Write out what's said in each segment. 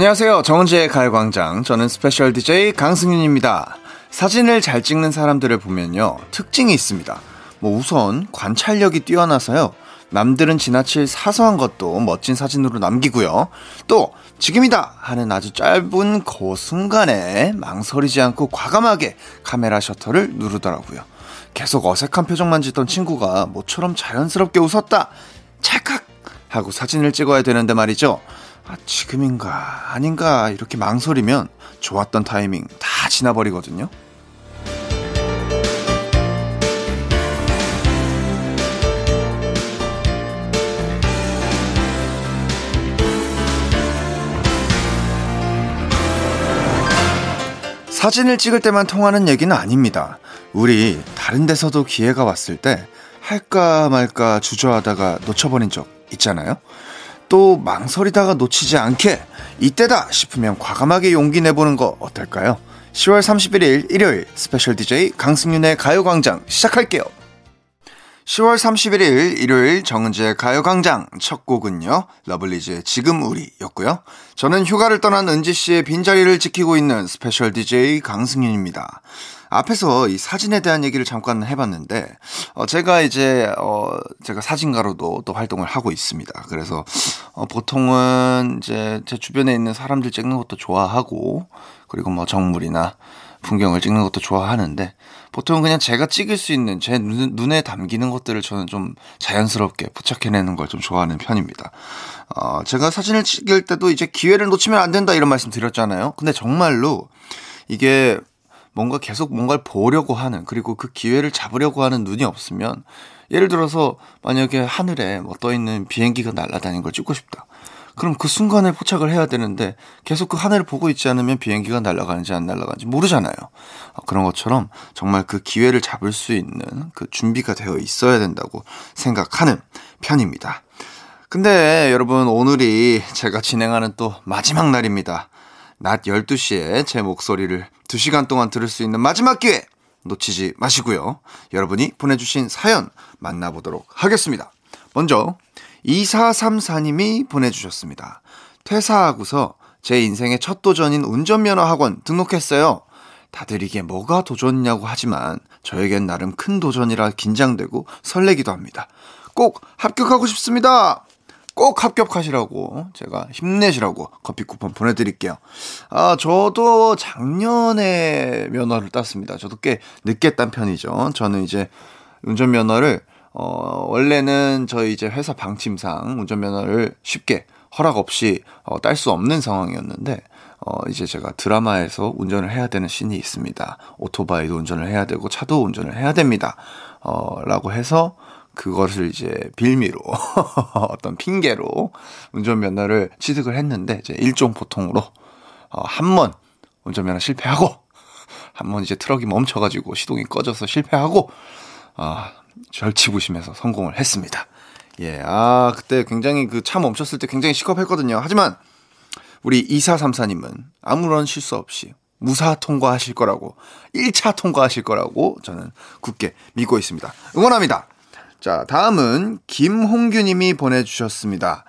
안녕하세요. 정은지의 가요광장. 저는 special DJ 강승윤입니다. 사진을 잘 찍는 사람들을 보면요. 특징이 있습니다. 뭐 우선 관찰력이 뛰어나서요. 남들은 지나칠 사소한 것도 멋진 사진으로 남기고요. 또 지금이다 하는 아주 짧은 그 순간에 망설이지 않고 과감하게 카메라 셔터를 누르더라고요. 계속 어색한 표정만 짓던 친구가 모처럼 자연스럽게 웃었다. 찰칵 하고 사진을 찍어야 되는데 말이죠. 아, 지금인가 아닌가 이렇게 망설이면 좋았던 타이밍 다 지나버리거든요. 사진을 찍을 때만 통하는 얘기는 아닙니다. 우리 다른 데서도 기회가 왔을 때 할까 말까 주저하다가 놓쳐버린 적 있잖아요. 또 망설이다가 놓치지 않게 이때다 싶으면 과감하게 용기 내보는 거 어떨까요? 10월 31일 일요일 special DJ 강승윤의 가요광장 시작할게요. 10월 31일 일요일 정은지의 가요광장 첫 곡은요. 러블리즈의 지금 우리였고요. 저는 휴가를 떠난 은지씨의 빈자리를 지키고 있는 special DJ 강승윤입니다. 앞에서 이 사진에 대한 얘기를 잠깐 해봤는데, 어, 제가 이제, 어, 제가 사진가로도 또 활동을 하고 있습니다. 그래서, 어, 보통은 이제 제 주변에 있는 사람들 찍는 것도 좋아하고, 그리고 뭐 정물이나 풍경을 찍는 것도 좋아하는데, 보통은 그냥 제가 찍을 수 있는 제 눈, 눈에 담기는 것들을 저는 좀 자연스럽게 포착해내는 걸 좀 좋아하는 편입니다. 어, 제가 사진을 찍을 때도 이제 기회를 놓치면 안 된다 이런 말씀 드렸잖아요. 근데 정말로 이게 뭔가 계속 뭔가를 보려고 하는 그리고 그 기회를 잡으려고 하는 눈이 없으면 예를 들어서 만약에 하늘에 뭐 떠 있는 비행기가 날아다니는 걸 찍고 싶다. 그럼 그 순간에 포착을 해야 되는데 계속 그 하늘을 보고 있지 않으면 비행기가 날아가는지 안 날아가는지 모르잖아요. 어, 그런 것처럼 정말 그 기회를 잡을 수 있는 그 준비가 되어 있어야 된다고 생각하는 편입니다. 근데 여러분 오늘이 제가 진행하는 또 마지막 날입니다. 낮 12시에 제 목소리를 2시간 동안 들을 수 있는 마지막 기회 놓치지 마시고요. 여러분이 보내주신 사연 만나보도록 하겠습니다. 먼저 2434님이 보내주셨습니다. 퇴사하고서 제 인생의 첫 도전인 운전면허 학원 등록했어요. 다들 이게 뭐가 도전이냐고 하지만 저에겐 나름 큰 도전이라 긴장되고 설레기도 합니다. 꼭 합격하고 싶습니다. 꼭 합격하시라고 제가 힘내시라고 커피 쿠폰 보내드릴게요. 아 저도 작년에 면허를 땄습니다. 저도 꽤 늦게 딴 편이죠. 저는 이제 운전면허를 어 원래는 저희 이제 회사 방침상 운전면허를 쉽게 허락 없이 어, 딸 수 없는 상황이었는데 어, 이제 제가 드라마에서 운전을 해야 되는 신이 있습니다. 오토바이도 운전을 해야 되고 차도 운전을 해야 됩니다. 어, 라고 해서 그것을 이제 빌미로 어떤 핑계로 운전면허를 취득을 했는데 이제 일종 보통으로 어, 한 번 운전면허 실패하고 한 번 이제 트럭이 멈춰가지고 시동이 꺼져서 실패하고 아 절치부심해서 성공을 했습니다. 예, 아 그때 굉장히 그 차 멈췄을 때 굉장히 식겁했거든요. 하지만 우리 2434님은 아무런 실수 없이 무사 통과하실 거라고 1차 통과하실 거라고 저는 굳게 믿고 있습니다. 응원합니다. 자, 다음은 김홍규님이 보내주셨습니다.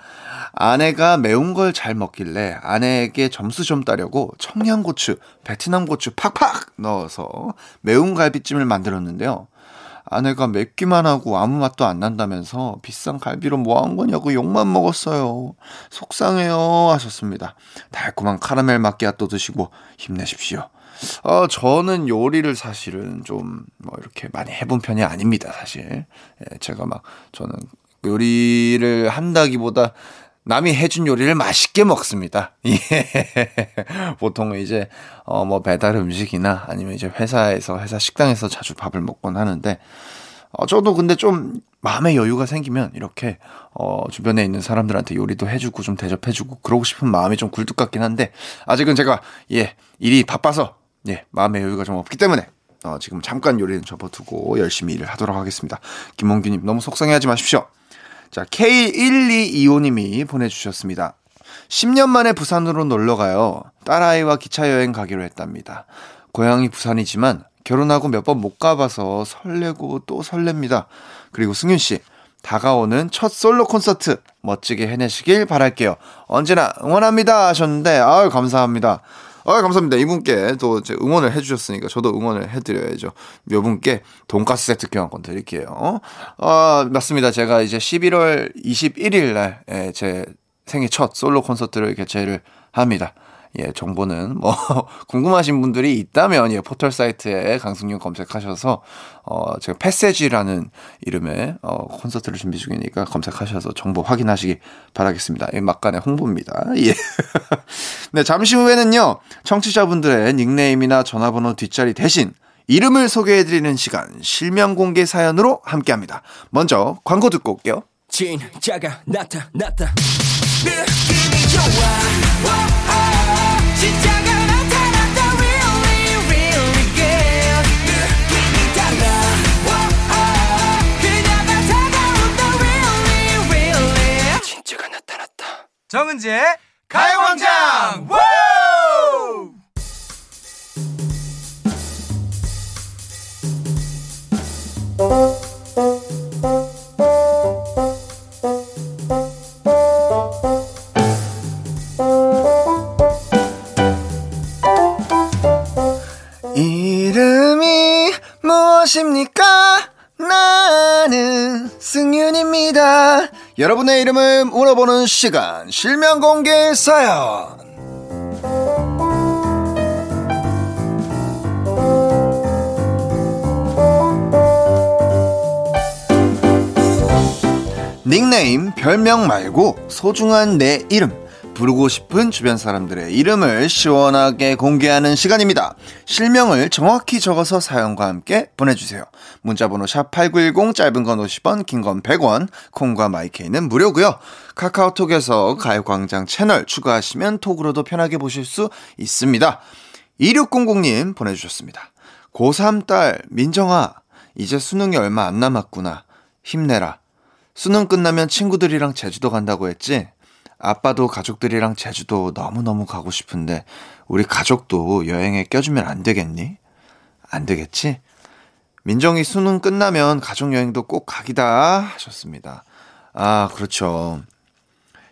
아내가 매운 걸 잘 먹길래 아내에게 점수 좀 따려고 청양고추, 베트남 고추 팍팍 넣어서 매운 갈비찜을 만들었는데요. 아내가 맵기만 하고 아무 맛도 안 난다면서 비싼 갈비로 뭐 한 거냐고 욕만 먹었어요. 속상해요 하셨습니다. 달콤한 카라멜 마끼아또 드시고 힘내십시오. 어, 저는 요리를 사실은 좀 뭐 이렇게 많이 해본 편이 아닙니다, 사실. 예, 제가 막 저는 요리를 한다기보다 남이 해준 요리를 맛있게 먹습니다. 예. 보통은 이제, 어, 뭐 배달 음식이나 아니면 이제 회사에서, 회사 식당에서 자주 밥을 먹곤 하는데, 어, 저도 근데 좀 마음의 여유가 생기면 이렇게, 어, 주변에 있는 사람들한테 요리도 해주고 좀 대접해주고 그러고 싶은 마음이 좀 굴뚝 같긴 한데, 아직은 제가, 예, 일이 바빠서 예, 마음의 여유가 좀 없기 때문에 어, 지금 잠깐 요리는 접어두고 열심히 일을 하도록 하겠습니다. 김홍규님 너무 속상해하지 마십시오. 자, K1225님이 보내주셨습니다. 10년 만에 부산으로 놀러 가요. 딸아이와 기차 여행 가기로 했답니다. 고향이 부산이지만 결혼하고 몇 번 못 가봐서 설레고 또 설렙니다. 그리고 승윤 씨, 다가오는 첫 솔로 콘서트 멋지게 해내시길 바랄게요. 언제나 응원합니다 하셨는데 아유 감사합니다. 아, 감사합니다. 이분께 또 응원을 해주셨으니까 저도 응원을 해드려야죠. 몇 분께 돈가스 세트 교환권 드릴게요. 아, 맞습니다. 제가 이제 11월 21일 날, 예, 제 생애 첫 솔로 콘서트를 개최를 합니다. 예, 정보는 뭐 궁금하신 분들이 있다면 예, 포털 사이트에 강승윤 검색하셔서 어 제가 패세지라는 이름의 어 콘서트를 준비 중이니까 검색하셔서 정보 확인하시기 바라겠습니다. 예, 막간의 홍보입니다. 예. 네, 잠시 후에는요. 청취자분들의 닉네임이나 전화번호 뒷자리 대신 이름을 소개해 드리는 시간 실명 공개 사연으로 함께 합니다. 먼저 광고 듣고 올게요. 진짜가 나타났다. 느낌이 좋아. 정은지의 가요광장 여러분의 이름을 물어보는 시간, 실명 공개 사연. 닉네임, 별명 말고 소중한 내 이름. 부르고 싶은 주변 사람들의 이름을 시원하게 공개하는 시간입니다. 실명을 정확히 적어서 사연과 함께 보내주세요. 문자번호 샵8910 짧은 건 50원, 긴 건 100원, 콩과 마이케이는 무료고요. 카카오톡에서 가요광장 채널 추가하시면 톡으로도 편하게 보실 수 있습니다. 2600님 보내주셨습니다. 고3 딸 민정아 이제 수능이 얼마 안 남았구나. 힘내라. 수능 끝나면 친구들이랑 제주도 간다고 했지? 아빠도 가족들이랑 제주도 너무너무 가고 싶은데 우리 가족도 여행에 껴주면 안 되겠니? 안 되겠지? 민정이 수능 끝나면 가족여행도 꼭 가기다 하셨습니다. 아, 그렇죠.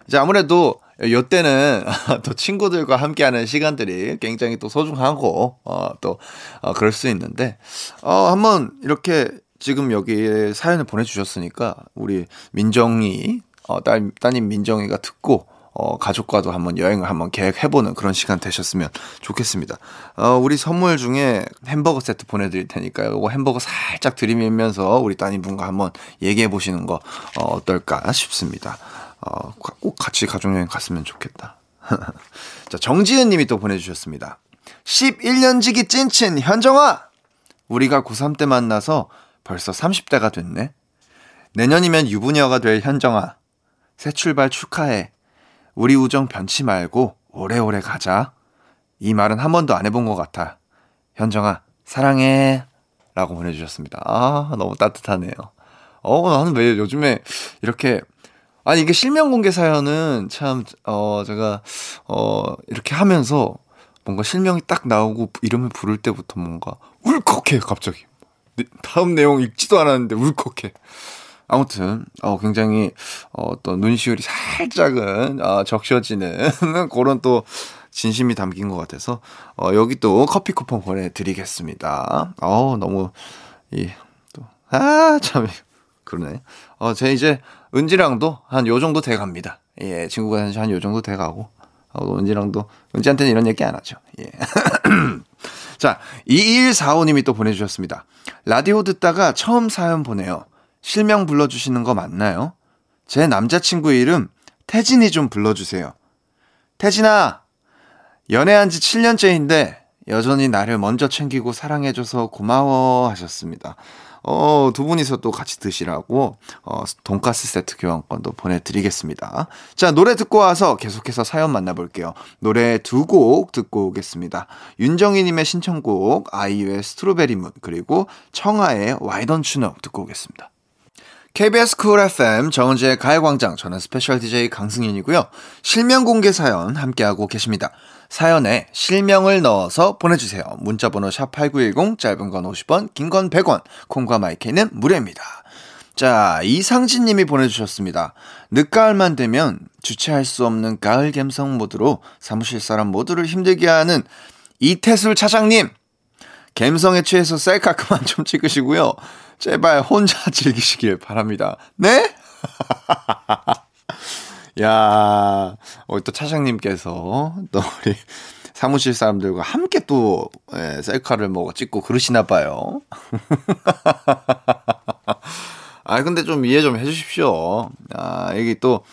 이제 아무래도 요 때는 또 친구들과 함께하는 시간들이 굉장히 또 소중하고, 어, 또, 어, 그럴 수 있는데, 어, 한번 이렇게 지금 여기 사연을 보내주셨으니까, 우리 민정이 어, 딸, 따님 민정이가 듣고 어, 가족과도 한번 여행을 한번 계획해보는 그런 시간 되셨으면 좋겠습니다. 어, 우리 선물 중에 햄버거 세트 보내드릴 테니까요. 이거 햄버거 살짝 들이밀면서 우리 따님분과 한번 얘기해보시는 거, 어, 어떨까 싶습니다. 어, 꼭 같이 가족여행 갔으면 좋겠다. 자, 정지은 님이 또 보내주셨습니다. 11년 지기 찐친 현정아! 우리가 고3 때 만나서 벌써 30대가 됐네. 내년이면 유부녀가 될 현정아. 새 출발 축하해. 우리 우정 변치 말고 오래오래 가자. 이 말은 한 번도 안 해본 것 같아. 현정아, 사랑해. 라고 보내주셨습니다. 아, 너무 따뜻하네요. 어, 나는 왜 요즘에 이렇게, 아니, 이게 실명 공개 사연은 참, 어, 제가, 어, 이렇게 하면서 뭔가 실명이 딱 나오고 이름을 부를 때부터 뭔가 울컥해, 갑자기. 다음 내용 읽지도 않았는데 울컥해. 아무튼 어 굉장히 어, 어떤 눈시울이 살짝은 어, 적셔지는 그런 또 진심이 담긴 것 같아서 어 여기 또 커피 쿠폰 보내드리겠습니다. 어 너무 이 또 아 참 그러네. 어제 이제 은지랑도 한 요 정도 돼갑니다. 예 친구가 한 요 정도 돼가고 어, 은지랑도 은지한테는 이런 얘기 안 하죠. 예. 자 2145님이 또 보내주셨습니다. 라디오 듣다가 처음 사연 보내요. 실명 불러주시는 거 맞나요? 제 남자친구 이름 태진이 좀 불러주세요. 태진아, 연애한 지 7년째인데 여전히 나를 먼저 챙기고 사랑해줘서 고마워 하셨습니다. 어, 두 분이서 또 같이 드시라고, 어, 돈가스 세트 교환권도 보내드리겠습니다. 자, 노래 듣고 와서 계속해서 사연 만나볼게요. 노래 두 곡 듣고 오겠습니다. 윤정희님의 신청곡, 아이유의 strawberry moon, 그리고 청하의 Why Don't You Know 듣고 오겠습니다. KBS Cool FM 정은지의 가요광장 저는 special DJ 강승윤이고요. 실명 공개 사연 함께하고 계십니다. 사연에 실명을 넣어서 보내주세요. 문자번호 샵 8910 짧은 건 50원 긴 건 100원 콩과 마이크는 무료입니다. 자, 이상진 님이 보내주셨습니다. 늦가을만 되면 주체할 수 없는 가을 감성 모드로 사무실 사람 모두를 힘들게 하는 이태술 차장님! 갬성에 취해서 셀카 그만 좀 찍으시고요. 제발 혼자 즐기시길 바랍니다. 네? 야, 우리 또 차장님께서 또 우리 사무실 사람들과 함께 또 예, 셀카를 뭐 찍고 그러시나 봐요. 아 근데 좀 이해 좀 해주십시오. 아 여기 또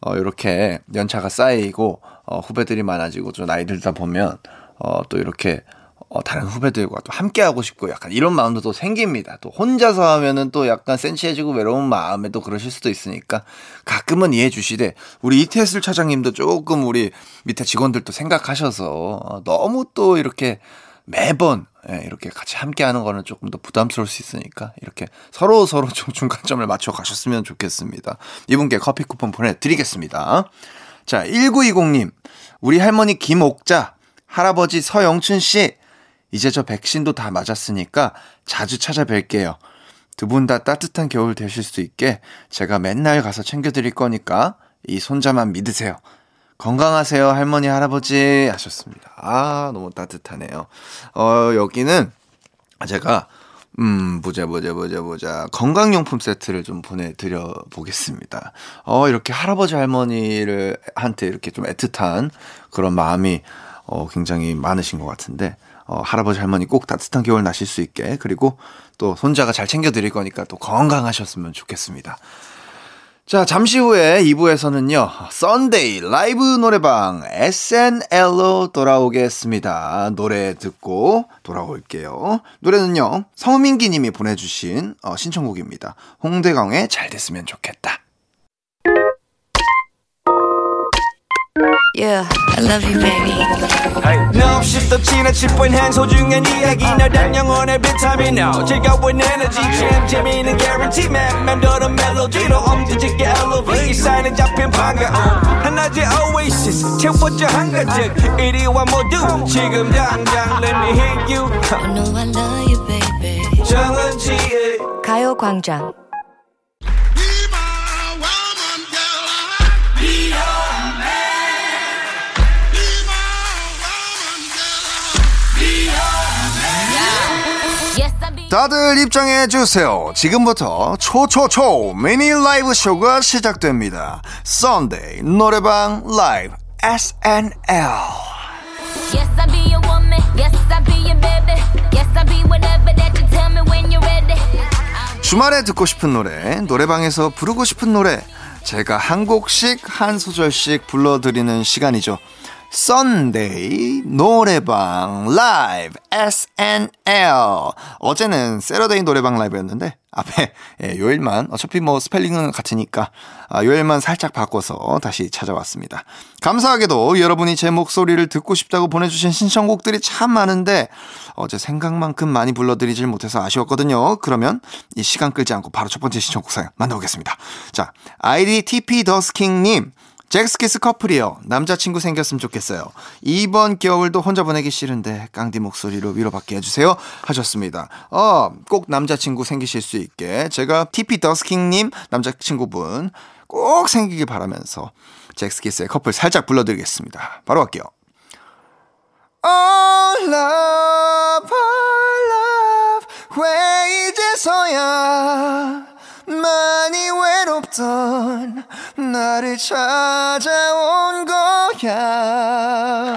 어, 이렇게 연차가 쌓이고 어, 후배들이 많아지고 좀 나이 들다 보면 어, 또 이렇게 어, 다른 후배들과 또 함께 하고 싶고 약간 이런 마음도 또 생깁니다. 또 혼자서 하면은 또 약간 센치해지고 외로운 마음에 또 그러실 수도 있으니까 가끔은 이해해 주시되 우리 이태슬 차장님도 조금 우리 밑에 직원들도 생각하셔서 어, 너무 또 이렇게 매번 예, 이렇게 같이 함께 하는 거는 조금 더 부담스러울 수 있으니까 이렇게 서로 서로 좀 중간점을 맞춰 가셨으면 좋겠습니다. 이분께 커피 쿠폰 보내드리겠습니다. 자, 1920님. 우리 할머니 김옥자, 할아버지 서영춘 씨, 이제 저 백신도 다 맞았으니까 자주 찾아뵐게요. 두 분 다 따뜻한 겨울 되실 수 있게 제가 맨날 가서 챙겨드릴 거니까 이 손자만 믿으세요. 건강하세요, 할머니, 할아버지. 하셨습니다. 아, 너무 따뜻하네요. 어, 여기는 제가, 음, 보자, 보자, 보자, 보자. 건강용품 세트를 좀 보내드려 보겠습니다. 어, 이렇게 할아버지, 할머니를, 한테 이렇게 좀 애틋한 그런 마음이, 어, 굉장히 많으신 것 같은데, 어, 할아버지 할머니 꼭 따뜻한 겨울 나실 수 있게 그리고 또 손자가 잘 챙겨드릴 거니까 또 건강하셨으면 좋겠습니다. 자, 잠시 후에 2부에서는요, Sunday 라이브 노래방 SNL로 돌아오겠습니다. 노래 듣고 돌아올게요. 노래는요, 성민기 님이 보내주신 어, 신청곡입니다. 홍대광의 잘 됐으면 좋겠다. Yeah, I love you, baby. No, shift the china chip when hands hold you and 이야기 너단 영혼의 비타민 now 즐거운 에너지 jam 재미있는 guarantee man 맴도는 멜로디로 엄지짓게 elevate 사인은 잡힌 반가움 하나의 oasis 채워져 한가득 이리와 모두 지금 당장 let me hit you I know I love you, baby. 정은지의 가요광장. 다들 입장해 주세요. 지금부터 초초초 미니 라이브 쇼가 시작됩니다. Sunday 노래방 라이브 SNL. Yes, I be your woman. Yes, I be your baby. Yes, I be whatever that you tell me when you're ready. 주말에 듣고 싶은 노래, 노래방에서 부르고 싶은 노래, 제가 한 곡씩 한 소절씩 불러드리는 시간이죠. Sunday 노래방 라이브 SNL 어제는 Saturday 노래방 라이브였는데 앞에 예, 요일만 어차피 뭐 스펠링은 같으니까 아, 요일만 살짝 바꿔서 다시 찾아왔습니다. 감사하게도 여러분이 제 목소리를 듣고 싶다고 보내주신 신청곡들이 참 많은데 어제 생각만큼 많이 불러드리질 못해서 아쉬웠거든요. 그러면 이 시간 끌지 않고 바로 첫 번째 신청곡 사연 만나보겠습니다. 자 아이디 TP 더스킹님 잭스키스 커플이요. 남자친구 생겼으면 좋겠어요. 이번 겨울도 혼자 보내기 싫은데 깡디 목소리로 위로받게 해주세요. 하셨습니다. 어, 꼭 남자친구 생기실 수 있게 제가 TP 더스킹님 남자친구분 꼭 생기길 바라면서 잭스키스의 커플 살짝 불러드리겠습니다. 바로 갈게요. All love, oh love, 왜 이제서야 많이 외롭던 나를 찾아온 거야.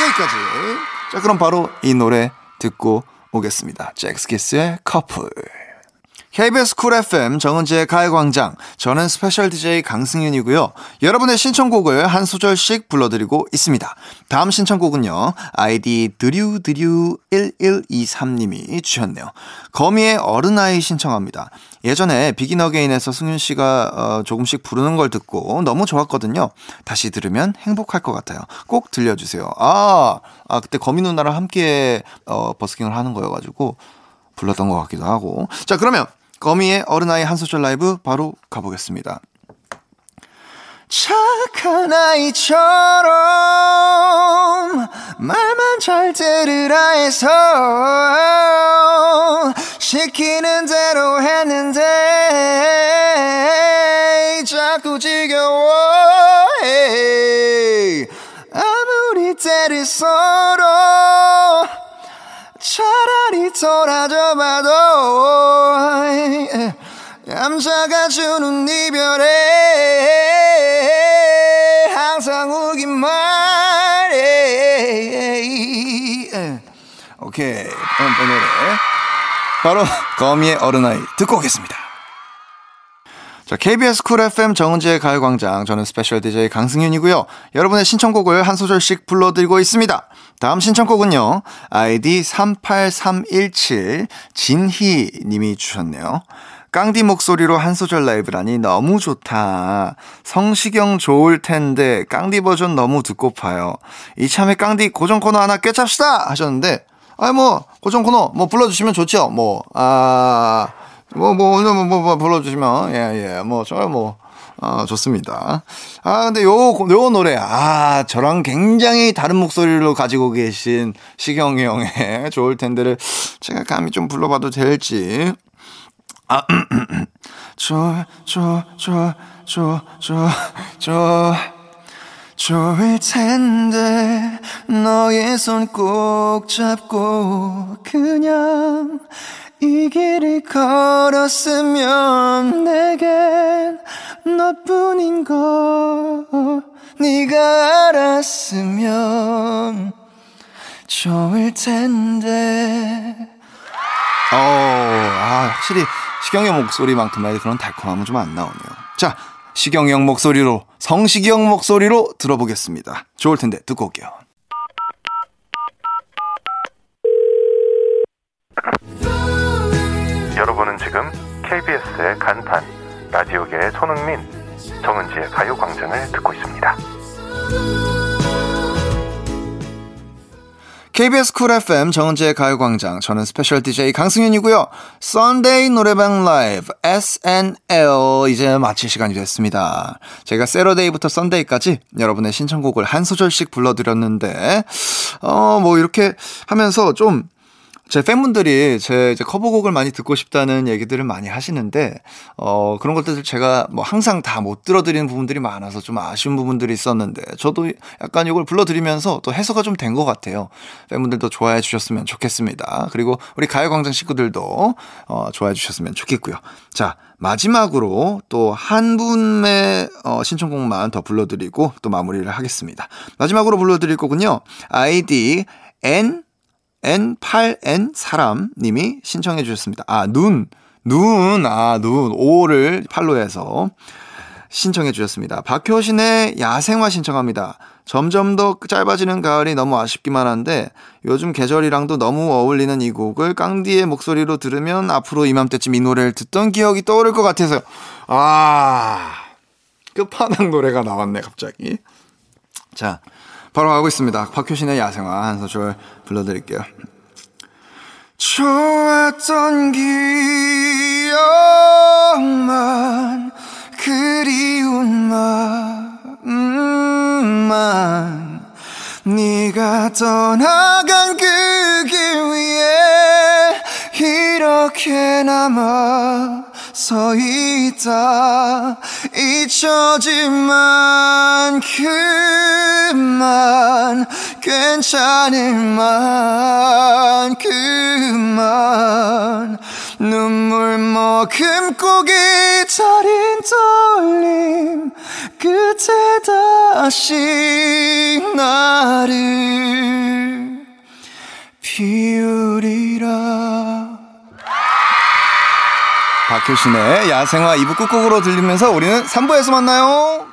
여기까지. 자, 그럼 바로 이 노래 듣고 오겠습니다. 젝스키스의 커플. KBS Cool FM 정은지의 가요광장. 저는 special DJ 강승윤이고요. 여러분의 신청곡을 한 소절씩 불러드리고 있습니다. 다음 신청곡은요. 아이디 드류드류1123님이 주셨네요. 거미의 어른아이 신청합니다. 예전에 비긴 어게인에서 승윤 씨가 어, 조금씩 부르는 걸 듣고 너무 좋았거든요. 다시 들으면 행복할 것 같아요. 꼭 들려주세요. 아, 아 그때 거미 누나랑 함께 어, 버스킹을 하는 거여가지고 불렀던 것 같기도 하고. 자, 그러면 거미의 어른아이 한 소절 라이브 바로 가보겠습니다. 착한 아이처럼 말만 잘 들으라 해서 시키는 대로 했는데 자꾸 지겨워 아무리 때를 썰어 차라리 돌아져 봐도. 남자가 주는 이별에 항상 울기만 해 오케이. 다음 노래. 바로 거미의 어른아이 듣고 오겠습니다 자, KBS Cool FM 정은지의 가요광장. 저는 special DJ 강승윤이고요. 여러분의 신청곡을 한 소절씩 불러드리고 있습니다. 다음 신청곡은요. 아이디 38317 진희 님이 주셨네요. 깡디 목소리로 한 소절 라이브라니 너무 좋다. 성시경 좋을 텐데 깡디 버전 너무 듣고파요. 이참에 깡디 고정 코너 하나 꿰찹시다 하셨는데 아이 뭐 고정 코너 뭐 불러주시면 좋죠. 뭐 아 뭐, 뭐, 오늘 뭐, 뭐, 뭐 불러주시면, 예, 예, 뭐, 정말 뭐, 어, 좋습니다. 아, 근데 요, 요 노래, 아, 저랑 굉장히 다른 목소리로 가지고 계신 시경이 형의 좋을 텐데를 제가 감히 좀 불러봐도 될지. 아, 좋아, 좋아, 좋아, 좋아, 좋아, 좋아. 좋을 텐데 너의 손 꼭 잡고 그냥 이 길을 걸었으면 내겐 너뿐인 걸 네가 알았으면 좋을 텐데 어, 아, 확실히 시경이 형 목소리만큼의 그런 달콤함은 좀 안 나오네요. 자, 시경이 형 목소리로, 성시기 형 목소리로 들어보겠습니다. 좋을 텐데 듣고 올게요. 여러분은 지금 KBS의 간판 라디오계의 손흥민 정은지의 가요광장을 듣고 있습니다. KBS Cool FM 정은지의 가요광장 저는 special DJ 강승윤이고요. Sunday 노래방 라이브 SNL 이제 마칠 시간이 됐습니다. 제가 Saturday부터 Sunday까지 여러분의 신청곡을 한 소절씩 불러드렸는데 어 뭐 이렇게 하면서 좀 제 팬분들이 제 이제 커버곡을 많이 듣고 싶다는 얘기들을 많이 하시는데, 어, 그런 것들 제가 뭐 항상 다 못 들어드리는 부분들이 많아서 좀 아쉬운 부분들이 있었는데, 저도 약간 이걸 불러드리면서 또 해소가 좀 된 것 같아요. 팬분들도 좋아해 주셨으면 좋겠습니다. 그리고 우리 가요광장 식구들도, 어, 좋아해 주셨으면 좋겠고요. 자, 마지막으로 또 한 분의 어, 신청곡만 더 불러드리고 또 마무리를 하겠습니다. 마지막으로 불러드릴 곡은요. 아이디 N N8N 사람 님이 신청해 주셨습니다. 아, 눈. 눈. 아, 눈. 5를 팔로 해서 신청해 주셨습니다. 박효신의 야생화 신청합니다. 점점 더 짧아지는 가을이 너무 아쉽기만 한데 요즘 계절이랑도 너무 어울리는 이 곡을 깡디의 목소리로 들으면 앞으로 이맘때쯤 이 노래를 듣던 기억이 떠오를 것 같아서요. 아, 끝판왕 노래가 나왔네, 갑자기. 자, 바로 가고 있습니다. 박효신의 야생화 한 소절 불러드릴게요. 좋았던 기억만 그리운 마음만 네가 떠나간 그 길 위에 이렇게 남아 서 있다. 잊혀진 만큼만 괜찮을 만큼만. 눈물 머금고 기다린 떨림 끝에 다시 나를 비우리라 박효신의 야생화 2부 끝곡으로 들리면서 우리는 3부에서 만나요.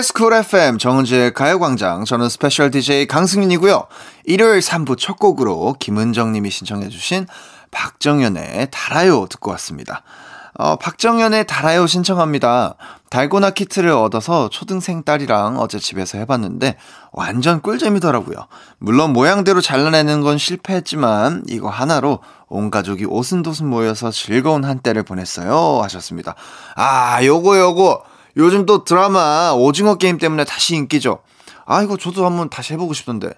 KBS Cool FM 정은지의 가요광장 저는 special DJ 강승윤이고요. 일요일 3부 첫 곡으로 김은정 님이 신청해 주신 박정현의 달아요 듣고 왔습니다. 어, 박정현의 달아요 신청합니다. 달고나 키트를 얻어서 초등생 딸이랑 어제 집에서 해봤는데 완전 꿀잼이더라고요. 물론 모양대로 잘라내는 건 실패했지만 이거 하나로 온 가족이 오순도순 모여서 즐거운 한때를 보냈어요 하셨습니다. 아 요거 요거 요즘 또 드라마 오징어 게임 때문에 다시 인기죠. 아 이거 저도 한번 다시 해보고 싶던데.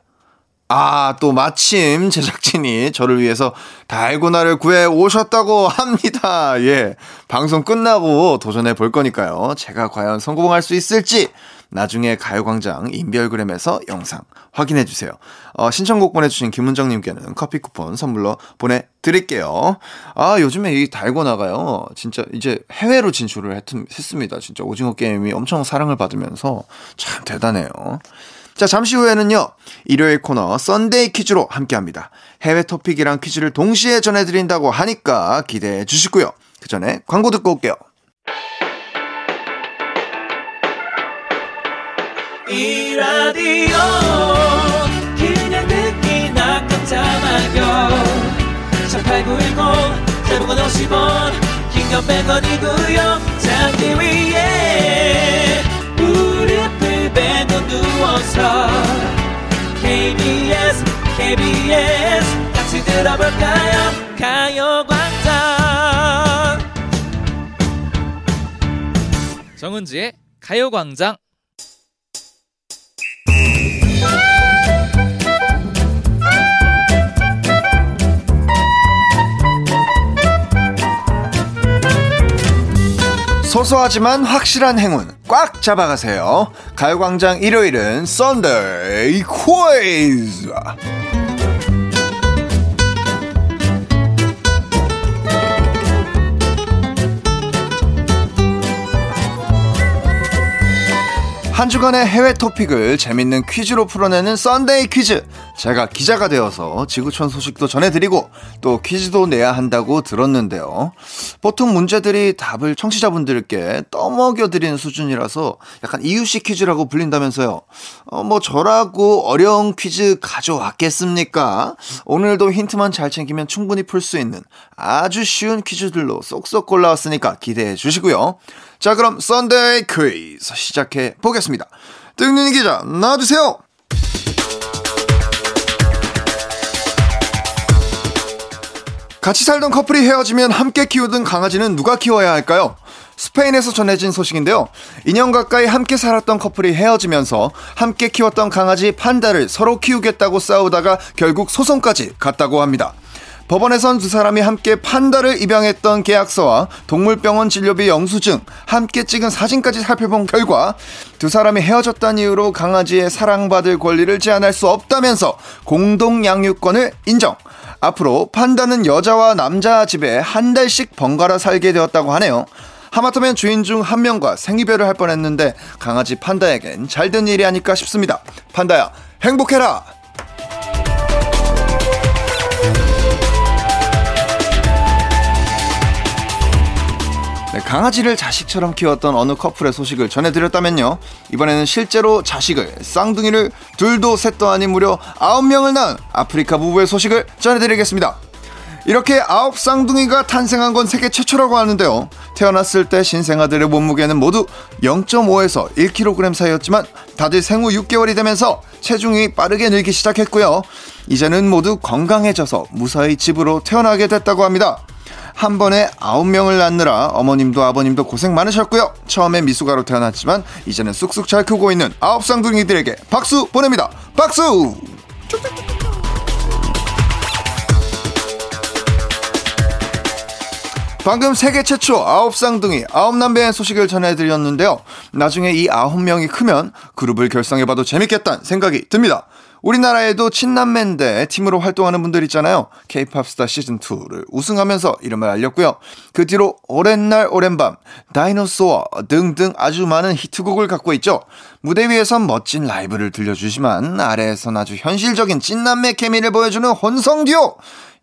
아, 또 마침 제작진이 저를 위해서 달고나를 구해 오셨다고 합니다. 예. 방송 끝나고 도전해 볼 거니까요. 제가 과연 성공할 수 있을지 나중에 가요광장 인별그램에서 영상 확인해 주세요. 어, 신청곡 보내주신 김은정님께는 커피 쿠폰 선물로 보내드릴게요. 아, 요즘에 이 달고나가요. 진짜 이제 해외로 진출을 했, 했습니다. 진짜 오징어 게임이 엄청 사랑을 받으면서 참 대단해요. 자, 잠시 후에는요, 일요일 코너 썬데이 퀴즈로 함께 합니다. 해외 토픽이랑 퀴즈를 동시에 전해드린다고 하니까 기대해 주시고요. 그 전에 광고 듣고 올게요. 이 라디오 그냥 듣기나 깜짝마요 18910 대목원 50원 긴건 100원이고요 잠기 위 누워서 KBS KBS 같이 들어볼까요? 가요광장. 정은지의 가요광장. 소소하지만 확실한 행운 꽉 잡아가세요. 가요광장 일요일은 썬데이 퀴즈. 한 주간의 해외 토픽을 재밌는 퀴즈로 풀어내는 썬데이 퀴즈. 제가 기자가 되어서 지구촌 소식도 전해드리고 또 퀴즈도 내야 한다고 들었는데요. 보통 문제들이 답을 청취자분들께 떠먹여드리는 수준이라서 약간 이유식 퀴즈라고 불린다면서요. 어, 뭐 저라고 어려운 퀴즈 가져왔겠습니까? 오늘도 힌트만 잘 챙기면 충분히 풀 수 있는 아주 쉬운 퀴즈들로 쏙쏙 골라왔으니까 기대해 주시고요. 자, 그럼 썬데이 퀴즈 시작해 보겠습니다. 승윤이 기자, 나와주세요! 같이 살던 커플이 헤어지면 함께 키우던 강아지는 누가 키워야 할까요? 스페인에서 전해진 소식인데요. 2년 가까이 함께 살았던 커플이 헤어지면서 함께 키웠던 강아지 판다를 서로 키우겠다고 싸우다가 결국 소송까지 갔다고 합니다. 법원에선 두 사람이 함께 판다를 입양했던 계약서와 동물병원 진료비 영수증, 함께 찍은 사진까지 살펴본 결과 두 사람이 헤어졌다는 이유로 강아지의 사랑받을 권리를 제한할 수 없다면서 공동 양육권을 인정. 앞으로 판다는 여자와 남자 집에 한 달씩 번갈아 살게 되었다고 하네요. 하마터면 주인 중 한 명과 생이별을 할 뻔했는데 강아지 판다에겐 잘 된 일이 아닐까 싶습니다. 판다야, 행복해라! 강아지를 자식처럼 키웠던 어느 커플의 소식을 전해드렸다면요. 이번에는 실제로 자식을, 쌍둥이를 둘도 셋도 아닌 무려 아홉 명을 낳은 아프리카 부부의 소식을 전해드리겠습니다. 이렇게 아홉 쌍둥이가 탄생한 건 세계 최초라고 하는데요. 태어났을 때 신생아들의 몸무게는 모두 0.5에서 1kg 사이였지만 다들 생후 6개월이 되면서 체중이 빠르게 늘기 시작했고요. 이제는 모두 건강해져서 무사히 집으로 태어나게 됐다고 합니다. 한 번에 아홉 명을 낳느라 어머님도 아버님도 고생 많으셨고요. 처음에 미숙아로 태어났지만 이제는 쑥쑥 잘 크고 있는 아홉 쌍둥이들에게 박수 보냅니다. 박수! 방금 세계 최초 아홉 쌍둥이 아홉 남매의 소식을 전해드렸는데요. 나중에 이 아홉 명이 크면 그룹을 결성해봐도 재밌겠다는 생각이 듭니다. 우리나라에도 친남매인데 팀으로 활동하는 분들 있잖아요. K-팝 스타 시즌 2를 우승하면서 이름을 알렸고요. 그 뒤로 오랜 날 오랜 밤, 다이노소어 등등 아주 많은 히트곡을 갖고 있죠. 무대 위에선 멋진 라이브를 들려주지만 아래에선 아주 현실적인 찐남매 케미를 보여주는 혼성 듀오.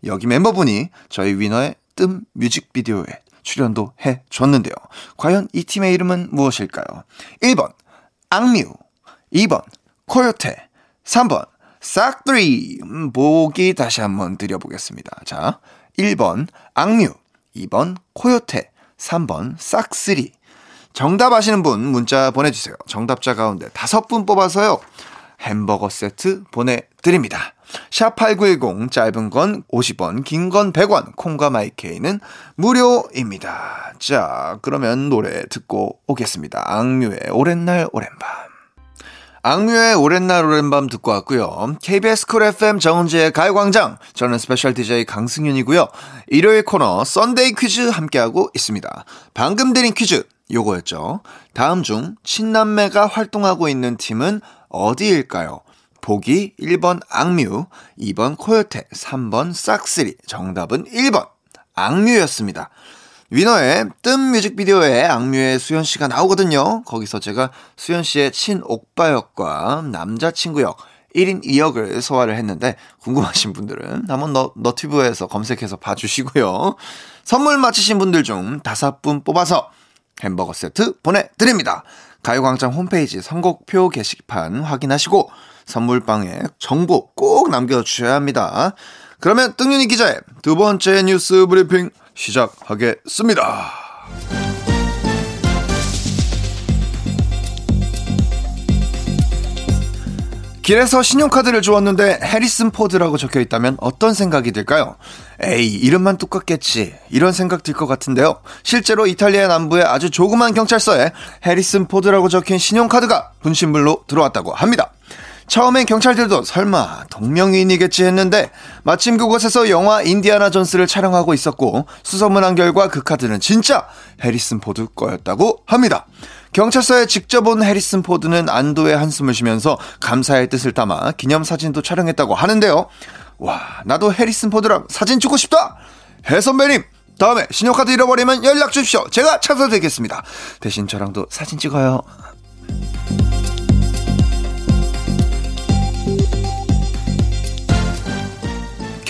여기 멤버분이 저희 위너의 뜸 뮤직비디오에 출연도 해 줬는데요. 과연 이 팀의 이름은 무엇일까요? 1번 악뮤 2번 코요테 3번 싹트리 음, 보기 다시 한번 드려보겠습니다. 자 1번 악뮤 2번 코요테 3번 싹쓰리 정답 아시는 분 문자 보내주세요. 정답자 가운데 다섯 분 뽑아서요. 햄버거 세트 보내드립니다. 샵8910 짧은 건 50원, 긴 건 100원, 콩과 마이케이는 무료입니다. 자, 그러면 노래 듣고 오겠습니다. 악뮤의 오랜 날 오랜 밤. 악뮤의 오랜 날 오랜 밤 듣고 왔고요. KBS 쿨 FM 정은지의 가요광장. 저는 스페셜 DJ 강승윤이고요. 일요일 코너 썬데이 퀴즈 함께하고 있습니다. 방금 드린 퀴즈 요거였죠. 다음 중 친남매가 활동하고 있는 팀은 어디일까요? 보기 1번 악뮤, 2번 코요테, 3번 싹쓰리. 정답은 1번 악뮤였습니다. 위너의 뜸 뮤직비디오에 악뮤의 수현 씨가 나오거든요. 거기서 제가 수현 씨의 친오빠 역과 남자친구 역 1인 2역을 소화를 했는데 궁금하신 분들은 한번 너, 너튜브에서 검색해서 봐주시고요. 선물 맞히신 분들 중 다섯 분 뽑아서 햄버거 세트 보내드립니다. 가요광장 홈페이지 선곡표 게시판 확인하시고 선물방에 정보 꼭 남겨주셔야 합니다. 그러면 뜬윤이 기자의 두 번째 뉴스 브리핑 시작하겠습니다. 길에서 신용카드를 주었는데 해리슨 포드라고 적혀 있다면 어떤 생각이 들까요? 에이, 이름만 똑같겠지. 이런 생각 들 것 같은데요. 실제로 이탈리아 남부의 아주 조그만 경찰서에 해리슨 포드라고 적힌 신용카드가 분실물로 들어왔다고 합니다. 처음엔 경찰들도 설마 동명이인이겠지 했는데 마침 그곳에서 영화 인디아나 존스를 촬영하고 있었고 수소문한 결과 그 카드는 진짜 해리슨 포드 거였다고 합니다. 경찰서에 직접 온 해리슨 포드는 안도의 한숨을 쉬면서 감사의 뜻을 담아 기념사진도 촬영했다고 하는데요. 와, 나도 해리슨 포드랑 사진 찍고 싶다! 해 선배님! 다음에 신용카드 잃어버리면 연락 주십시오. 제가 찾아드리겠습니다. 대신 저랑도 사진 찍어요.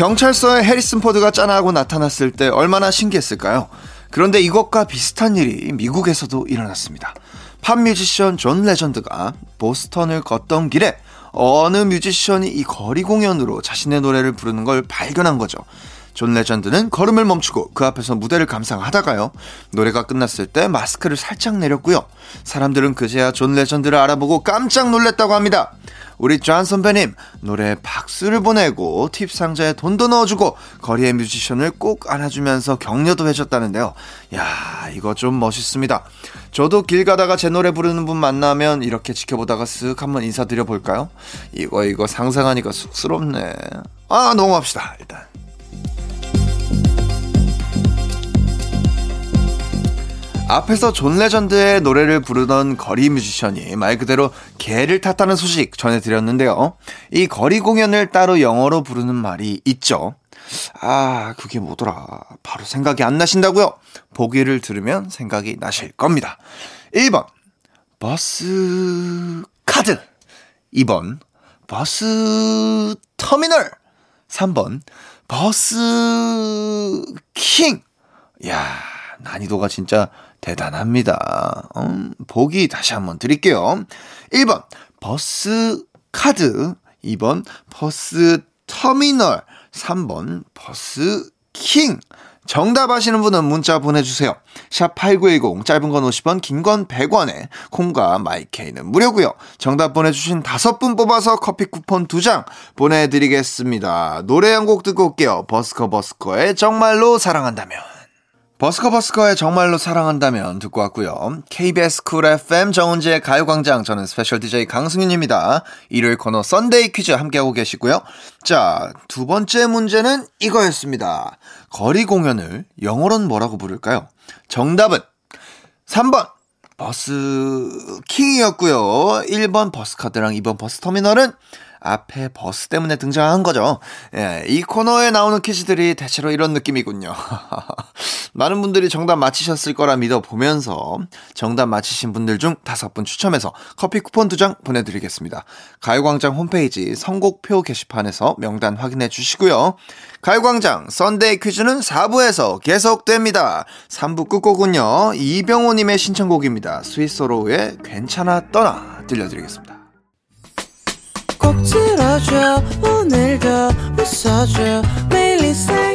경찰서에 해리슨 포드가 짠하고 나타났을 때 얼마나 신기했을까요? 그런데 이것과 비슷한 일이 미국에서도 일어났습니다. 팝 뮤지션 존 레전드가 보스턴을 걷던 길에 어느 뮤지션이 이 거리 공연으로 자신의 노래를 부르는 걸 발견한 거죠. 존 레전드는 걸음을 멈추고 그 앞에서 무대를 감상하다가요. 노래가 끝났을 때 마스크를 살짝 내렸고요. 사람들은 그제야 존 레전드를 알아보고 깜짝 놀랐다고 합니다. 우리 존 선배님 노래에 박수를 보내고 팁 상자에 돈도 넣어주고 거리의 뮤지션을 꼭 안아주면서 격려도 해줬다는데요. 야 이거 좀 멋있습니다. 저도 길 가다가 제 노래 부르는 분 만나면 이렇게 지켜보다가 쓱 한번 인사드려 볼까요? 이거 이거 상상하니까 쑥스럽네. 아 넘어갑시다 일단. 앞에서 존 레전드의 노래를 부르던 거리 뮤지션이 말 그대로 계를 탔다는 소식 전해드렸는데요. 이 거리 공연을 따로 영어로 부르는 말이 있죠. 아, 그게 뭐더라. 바로 생각이 안 나신다고요? 보기를 들으면 생각이 나실 겁니다. 1번, 버스 카드. 2번, 버스 터미널. 3번, 버스 킹. 야, 난이도가 진짜 대단합니다. 음, 보기 다시 한번 드릴게요. 1번, 버스 카드. 2번, 버스 터미널. 3번, 버스 킹. 정답 아시는 분은 문자 보내주세요. 샵 8910, 짧은 건 50원, 긴 건 100원에, 콩과 마이케이는 무료고요 정답 보내주신 다섯 분 뽑아서 커피 쿠폰 두 장 보내드리겠습니다. 노래 한 곡 듣고 올게요. 버스커 버스커의 정말로 사랑한다면. 버스커 버스커의 정말로 사랑한다면 듣고 왔고요. KBS 쿨 FM 정은지의 가요광장 저는 스페셜 DJ 강승윤입니다. 일요일 코너 썬데이 퀴즈 함께하고 계시고요. 자, 두 번째 문제는 이거였습니다. 거리 공연을 영어로는 뭐라고 부를까요? 정답은 3번 버스 킹이었고요. 1번 버스카드랑 2번 버스터미널은 앞에 버스 때문에 등장한 거죠. 예, 이 코너에 나오는 퀴즈들이 대체로 이런 느낌이군요. 많은 분들이 정답 맞히셨을 거라 믿어 보면서 정답 맞히신 분들 중 다섯 분 추첨해서 커피 쿠폰 두 장 보내드리겠습니다. 가요광장 홈페이지 선곡표 게시판에서 명단 확인해 주시고요. 가요광장 썬데이 퀴즈는 4부에서 계속됩니다. 3부 끝곡은요. 이병호님의 신청곡입니다. 스윗소로우의 괜찮아 떠나 들려드리겠습니다. 꼭 들어줘 오늘도 웃어줘 매일 일상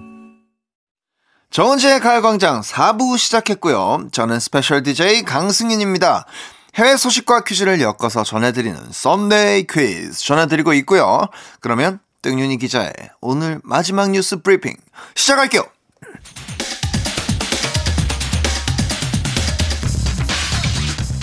정은지의 가요광장 4부 시작했고요. 저는 스페셜 DJ 강승윤입니다. 해외 소식과 퀴즈를 엮어서 전해드리는 Sunday 퀴즈 전해드리고 있고요. 그러면 승윤이 기자의 오늘 마지막 뉴스 브리핑 시작할게요.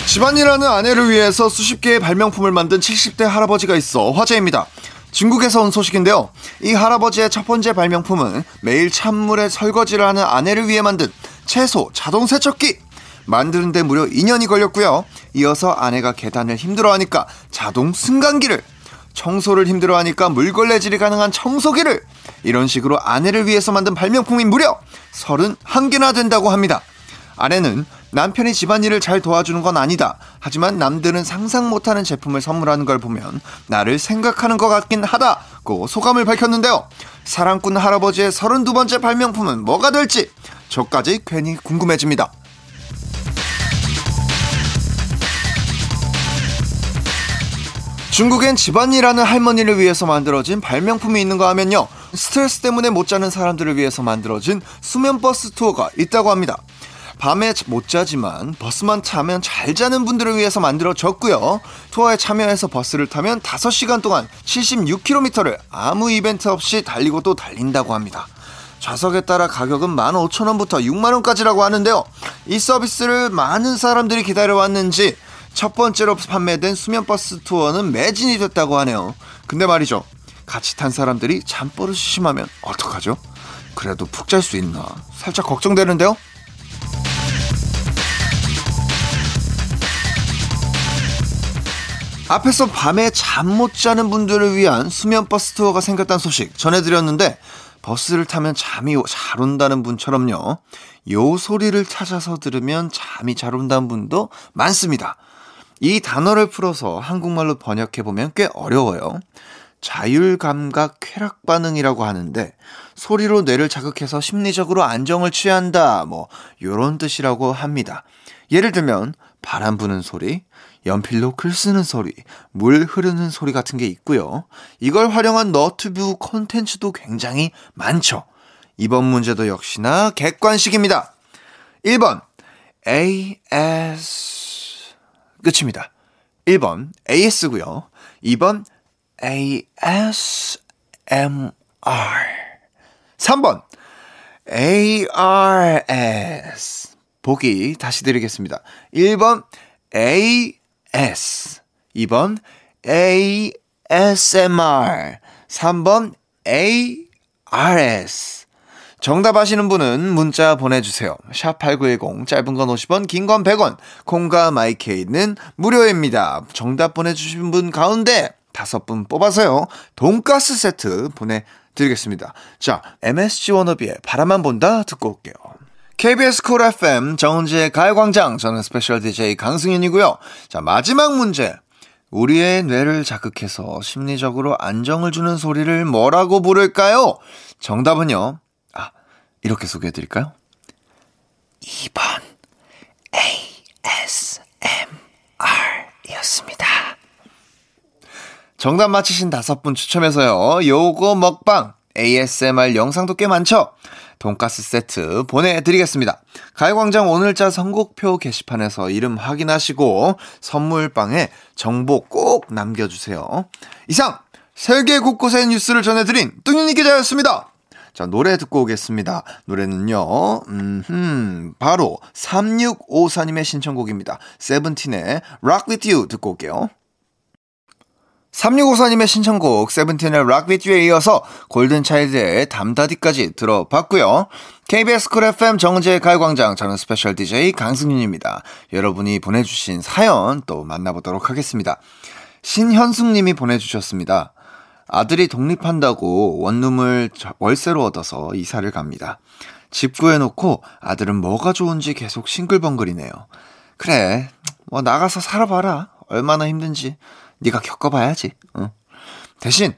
집안일하는 아내를 위해서 수십 개의 발명품을 만든 70대 할아버지가 있어 화제입니다. 중국에서 온 소식인데요. 이 할아버지의 첫 번째 발명품은 매일 찬물에 설거지를 하는 아내를 위해 만든 채소 자동 세척기. 만드는데 무려 2년이 걸렸고요. 이어서 아내가 계단을 힘들어하니까 자동 승강기를, 청소를 힘들어하니까 물걸레질이 가능한 청소기를, 이런 식으로 아내를 위해서 만든 발명품이 무려 31개나 된다고 합니다. 아내는 남편이 집안일을 잘 도와주는 건 아니다. 하지만 남들은 상상 못하는 제품을 선물하는 걸 보면 나를 생각하는 것 같긴 하다고 소감을 밝혔는데요. 사랑꾼 할아버지의 32번째 발명품은 뭐가 될지 저까지 괜히 궁금해집니다. 중국엔 집안일하는 할머니를 위해서 만들어진 발명품이 있는가 하면요. 스트레스 때문에 못 자는 사람들을 위해서 만들어진 수면버스 투어가 있다고 합니다. 밤에 못 자지만 버스만 타면 잘 자는 분들을 위해서 만들어졌고요. 투어에 참여해서 버스를 타면 5시간 동안 76km를 아무 이벤트 없이 달리고 또 달린다고 합니다. 좌석에 따라 가격은 15,000원부터 6만원까지라고 하는데요. 이 서비스를 많은 사람들이 기다려왔는지 첫 번째로 판매된 수면버스 투어는 매진이 됐다고 하네요. 근데 말이죠. 같이 탄 사람들이 잠버릇이 심하면 어떡하죠? 그래도 푹 잘 수 있나? 살짝 걱정되는데요? 앞에서 밤에 잠 못 자는 분들을 위한 수면 버스 투어가 생겼다는 소식 전해드렸는데 버스를 타면 잠이 잘 온다는 분처럼요. 요 소리를 찾아서 들으면 잠이 잘 온다는 분도 많습니다. 이 단어를 풀어서 한국말로 번역해보면 꽤 어려워요. 자율감각 쾌락 반응이라고 하는데 소리로 뇌를 자극해서 심리적으로 안정을 취한다 뭐 요런 뜻이라고 합니다. 예를 들면 바람 부는 소리, 연필로 글 쓰는 소리, 물 흐르는 소리 같은 게 있고요. 이걸 활용한 너튜브 콘텐츠도 굉장히 많죠. 이번 문제도 역시나 객관식입니다. 1번 AS 끝입니다. 1번 AS고요. 2번 ASMR 3번 ARS 보기 다시 드리겠습니다. 1번 AS 2번 ASMR 3번 ARS 정답 아시는 분은 문자 보내주세요. 샵8910 짧은 건 50원 긴 건 100원 콩과 마이케이는 무료입니다. 정답 보내주신 분 가운데 다섯 분 뽑아서요. 돈가스 세트 보내드리겠습니다. 자 MSG 워너비의 바라만 본다 듣고 올게요. KBS 쿨 FM 정은지의 가요광장 저는 스페셜 DJ 강승윤이고요. 자 마지막 문제 우리의 뇌를 자극해서 심리적으로 안정을 주는 소리를 뭐라고 부를까요? 정답은요. 아 이렇게 소개해드릴까요? 2번 ASMR이었습니다. 정답 맞히신 다섯 분 추첨해서요. 요거 먹방 ASMR 영상도 꽤 많죠? 돈가스 세트 보내드리겠습니다. 가요광장 오늘자 선곡표 게시판에서 이름 확인하시고 선물방에 정보 꼭 남겨주세요. 이상 세계 곳곳의 뉴스를 전해드린 뚱윤이 기자였습니다. 자, 노래 듣고 오겠습니다. 노래는요, 음, 바로 3654님의 신청곡입니다. 세븐틴의 Rock With You 듣고 올게요. 3654님의 신청곡 세븐틴의 락 위트 에 이어서 골든차일드의 담다디까지 들어봤고요. KBS 쿨 FM 정은지의 가요광장 저는 스페셜 DJ 강승윤입니다. 여러분이 보내주신 사연 또 만나보도록 하겠습니다. 신현숙님이 보내주셨습니다. 아들이 독립한다고 원룸을 저- 월세로 얻어서 이사를 갑니다. 집 구해놓고 아들은 뭐가 좋은지 계속 싱글벙글이네요. 그래, 뭐 나가서 살아봐라. 얼마나 힘든지 네가 겪어봐야지. 응. 대신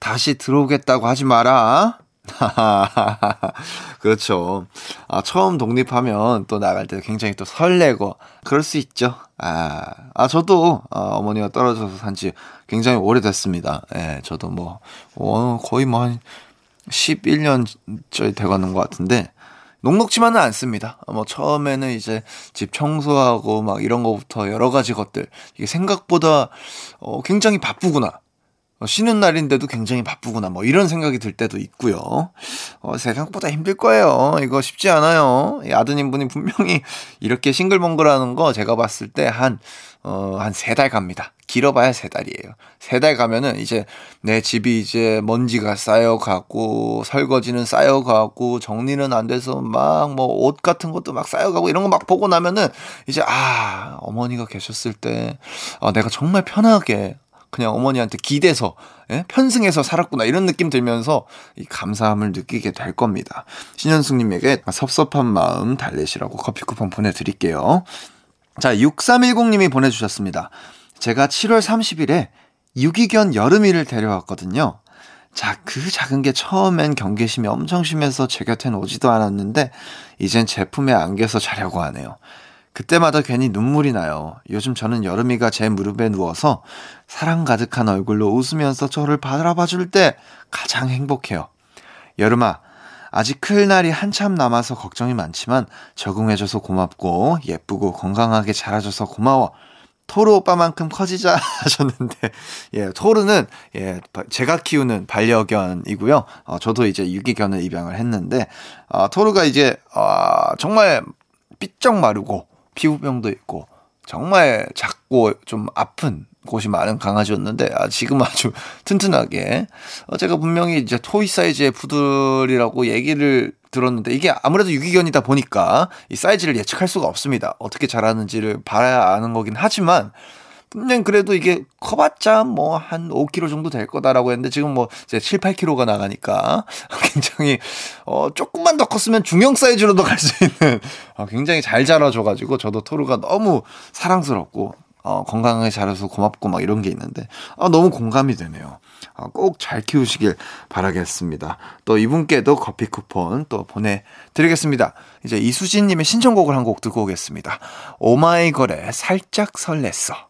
다시 들어오겠다고 하지 마라. 그렇죠. 아, 처음 독립하면 또 나갈 때 굉장히 또 설레고 그럴 수 있죠. 아, 아 저도 어, 어머니가 떨어져서 산지 굉장히 오래됐습니다. 예, 저도 뭐 어, 거의 뭐 한 11년 째 돼가는 것 같은데 녹록지만은 않습니다. 뭐 처음에는 이제 집 청소하고 막 이런 거부터 여러 가지 것들 이게 생각보다 어, 굉장히 바쁘구나. 어, 쉬는 날인데도 굉장히 바쁘구나. 뭐 이런 생각이 들 때도 있고요. 어, 생각보다 힘들 거예요. 이거 쉽지 않아요. 이 아드님 분이 분명히 이렇게 싱글벙글하는 거 제가 봤을 때 한, 어, 한 세 달 갑니다. 길어봐야 세 달이에요. 세 달 가면은 이제 내 집이 이제 먼지가 쌓여가고 설거지는 쌓여가고 정리는 안 돼서 막 뭐 옷 같은 것도 막 쌓여가고 이런 거 막 보고 나면은 이제 아, 어머니가 계셨을 때 아, 내가 정말 편하게 그냥 어머니한테 기대서 예? 편승해서 살았구나 이런 느낌 들면서 이 감사함을 느끼게 될 겁니다. 신현숙님에게 섭섭한 마음 달래시라고 커피 쿠폰 보내드릴게요. 자 6310님이 보내주셨습니다. 제가 7월 30일에 유기견 여름이를 데려왔거든요. 자, 그 작은 게 처음엔 경계심이 엄청 심해서 제 곁엔 오지도 않았는데, 이젠 제품에 안겨서 자려고 하네요. 그때마다 괜히 눈물이 나요. 요즘 저는 여름이가 제 무릎에 누워서 사랑 가득한 얼굴로 웃으면서 저를 바라봐 줄 때 가장 행복해요. 여름아, 아직 클 날이 한참 남아서 걱정이 많지만 적응해줘서 고맙고 예쁘고 건강하게 자라줘서 고마워. 토르 오빠만큼 커지자 하셨는데, 예, 토르는, 예, 바- 제가 키우는 반려견이고요. 어, 저도 이제 유기견을 입양을 했는데, 어, 토르가 이제, 어, 정말 삐쩍 마르고, 피부병도 있고, 정말 작고 좀 아픈 곳이 많은 강아지였는데, 아, 지금 아주 튼튼하게, 어, 제가 분명히 이제 토이 사이즈의 푸들이라고 얘기를 들었는데, 이게 아무래도 유기견이다 보니까 이 사이즈를 예측할 수가 없습니다. 어떻게 자라는지를 봐야 아는 거긴 하지만, 분명 그래도 이게 커봤자 뭐 한 5kg 정도 될 거다라고 했는데 지금 뭐 이제 7, 8kg가 나가니까 굉장히 어 조금만 더 컸으면 중형 사이즈로도 갈 수 있는 어, 굉장히 잘 자라줘가지고 저도 토르가 너무 사랑스럽고 어 건강하게 자라서 고맙고 막 이런 게 있는데 아 너무 공감이 되네요. 아, 꼭잘 키우시길 바라겠습니다. 또 이분께도 커피 쿠폰 또 보내드리겠습니다. 이제 이수진님의 신청곡을 한 곡 듣고 오겠습니다. 오마이걸의 살짝 설렜어.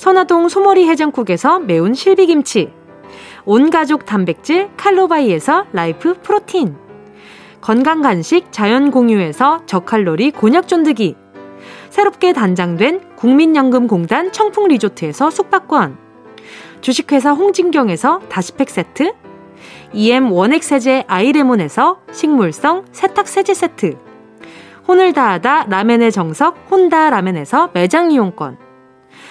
선화동 소머리 해장국에서 매운 실비김치. 온가족 단백질 칼로바이에서 라이프 프로틴. 건강 간식 자연 공유에서 저칼로리 곤약 쫀득이. 새롭게 단장된 국민연금공단 청풍 리조트에서 숙박권. 주식회사 홍진경에서 다시팩 세트. EM 원액 세제 아이레몬에서 식물성 세탁 세제 세트. 혼을 다하다 라멘의 정석 혼다 라멘에서 매장 이용권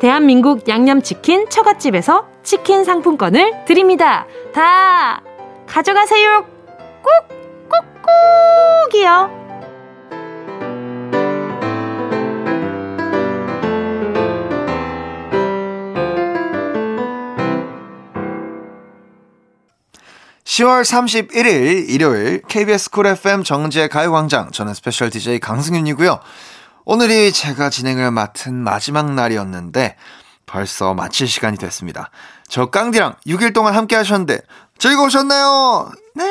대한민국 양념치킨 처갓집에서 치킨 상품권을 드립니다. 다 가져가세요. 꾹 꾹꾹이요. 시 10월 31일 일요일 KBS 쿨 FM 정은지의 가요광장 저는 스페셜 DJ 강승윤이고요. 오늘이 제가 진행을 맡은 마지막 날이었는데 벌써 마칠 시간이 됐습니다. 저 깡디랑 6일 동안 함께 하셨는데 즐거우셨나요? 네!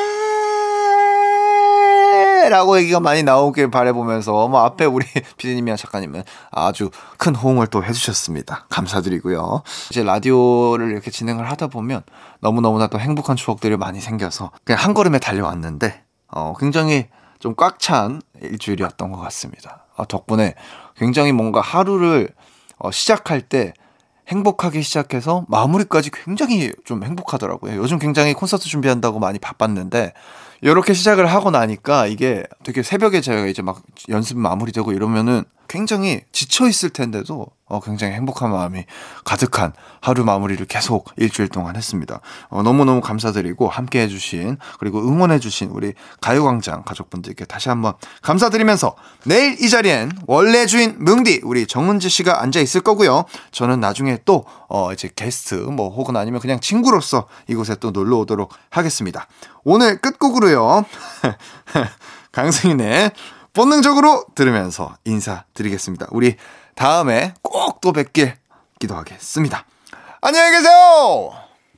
라고 얘기가 많이 나오길 바라보면서 뭐 앞에 우리 피디님이랑 작가님은 아주 큰 호응을 또 해주셨습니다. 감사드리고요. 이제 라디오를 이렇게 진행을 하다 보면 너무너무나 또 행복한 추억들이 많이 생겨서 그냥 한 걸음에 달려왔는데 어, 굉장히 좀 꽉 찬 일주일이었던 것 같습니다. 아, 덕분에 굉장히 뭔가 하루를 어, 시작할 때 행복하게 시작해서 마무리까지 굉장히 좀 행복하더라고요. 요즘 굉장히 콘서트 준비한다고 많이 바빴는데 이렇게 시작을 하고 나니까 이게 되게 새벽에 제가 이제 막 연습 마무리되고 이러면은 굉장히 지쳐 있을 텐데도 어, 굉장히 행복한 마음이 가득한 하루 마무리를 계속 일주일 동안 했습니다. 어, 너무너무 감사드리고 함께 해주신 그리고 응원해주신 우리 가요광장 가족분들께 다시 한번 감사드리면서 내일 이 자리엔 원래 주인 뭉디 우리 정은지 씨가 앉아 있을 거고요. 저는 나중에 또 어, 이제 게스트 뭐 혹은 아니면 그냥 친구로서 이곳에 또 놀러 오도록 하겠습니다. 오늘 끝곡으로요. 강승인의 본능적으로 들으면서 인사드리겠습니다. 우리 다음에 꼭 또 뵙길 기도하겠습니다. 안녕히 계세요!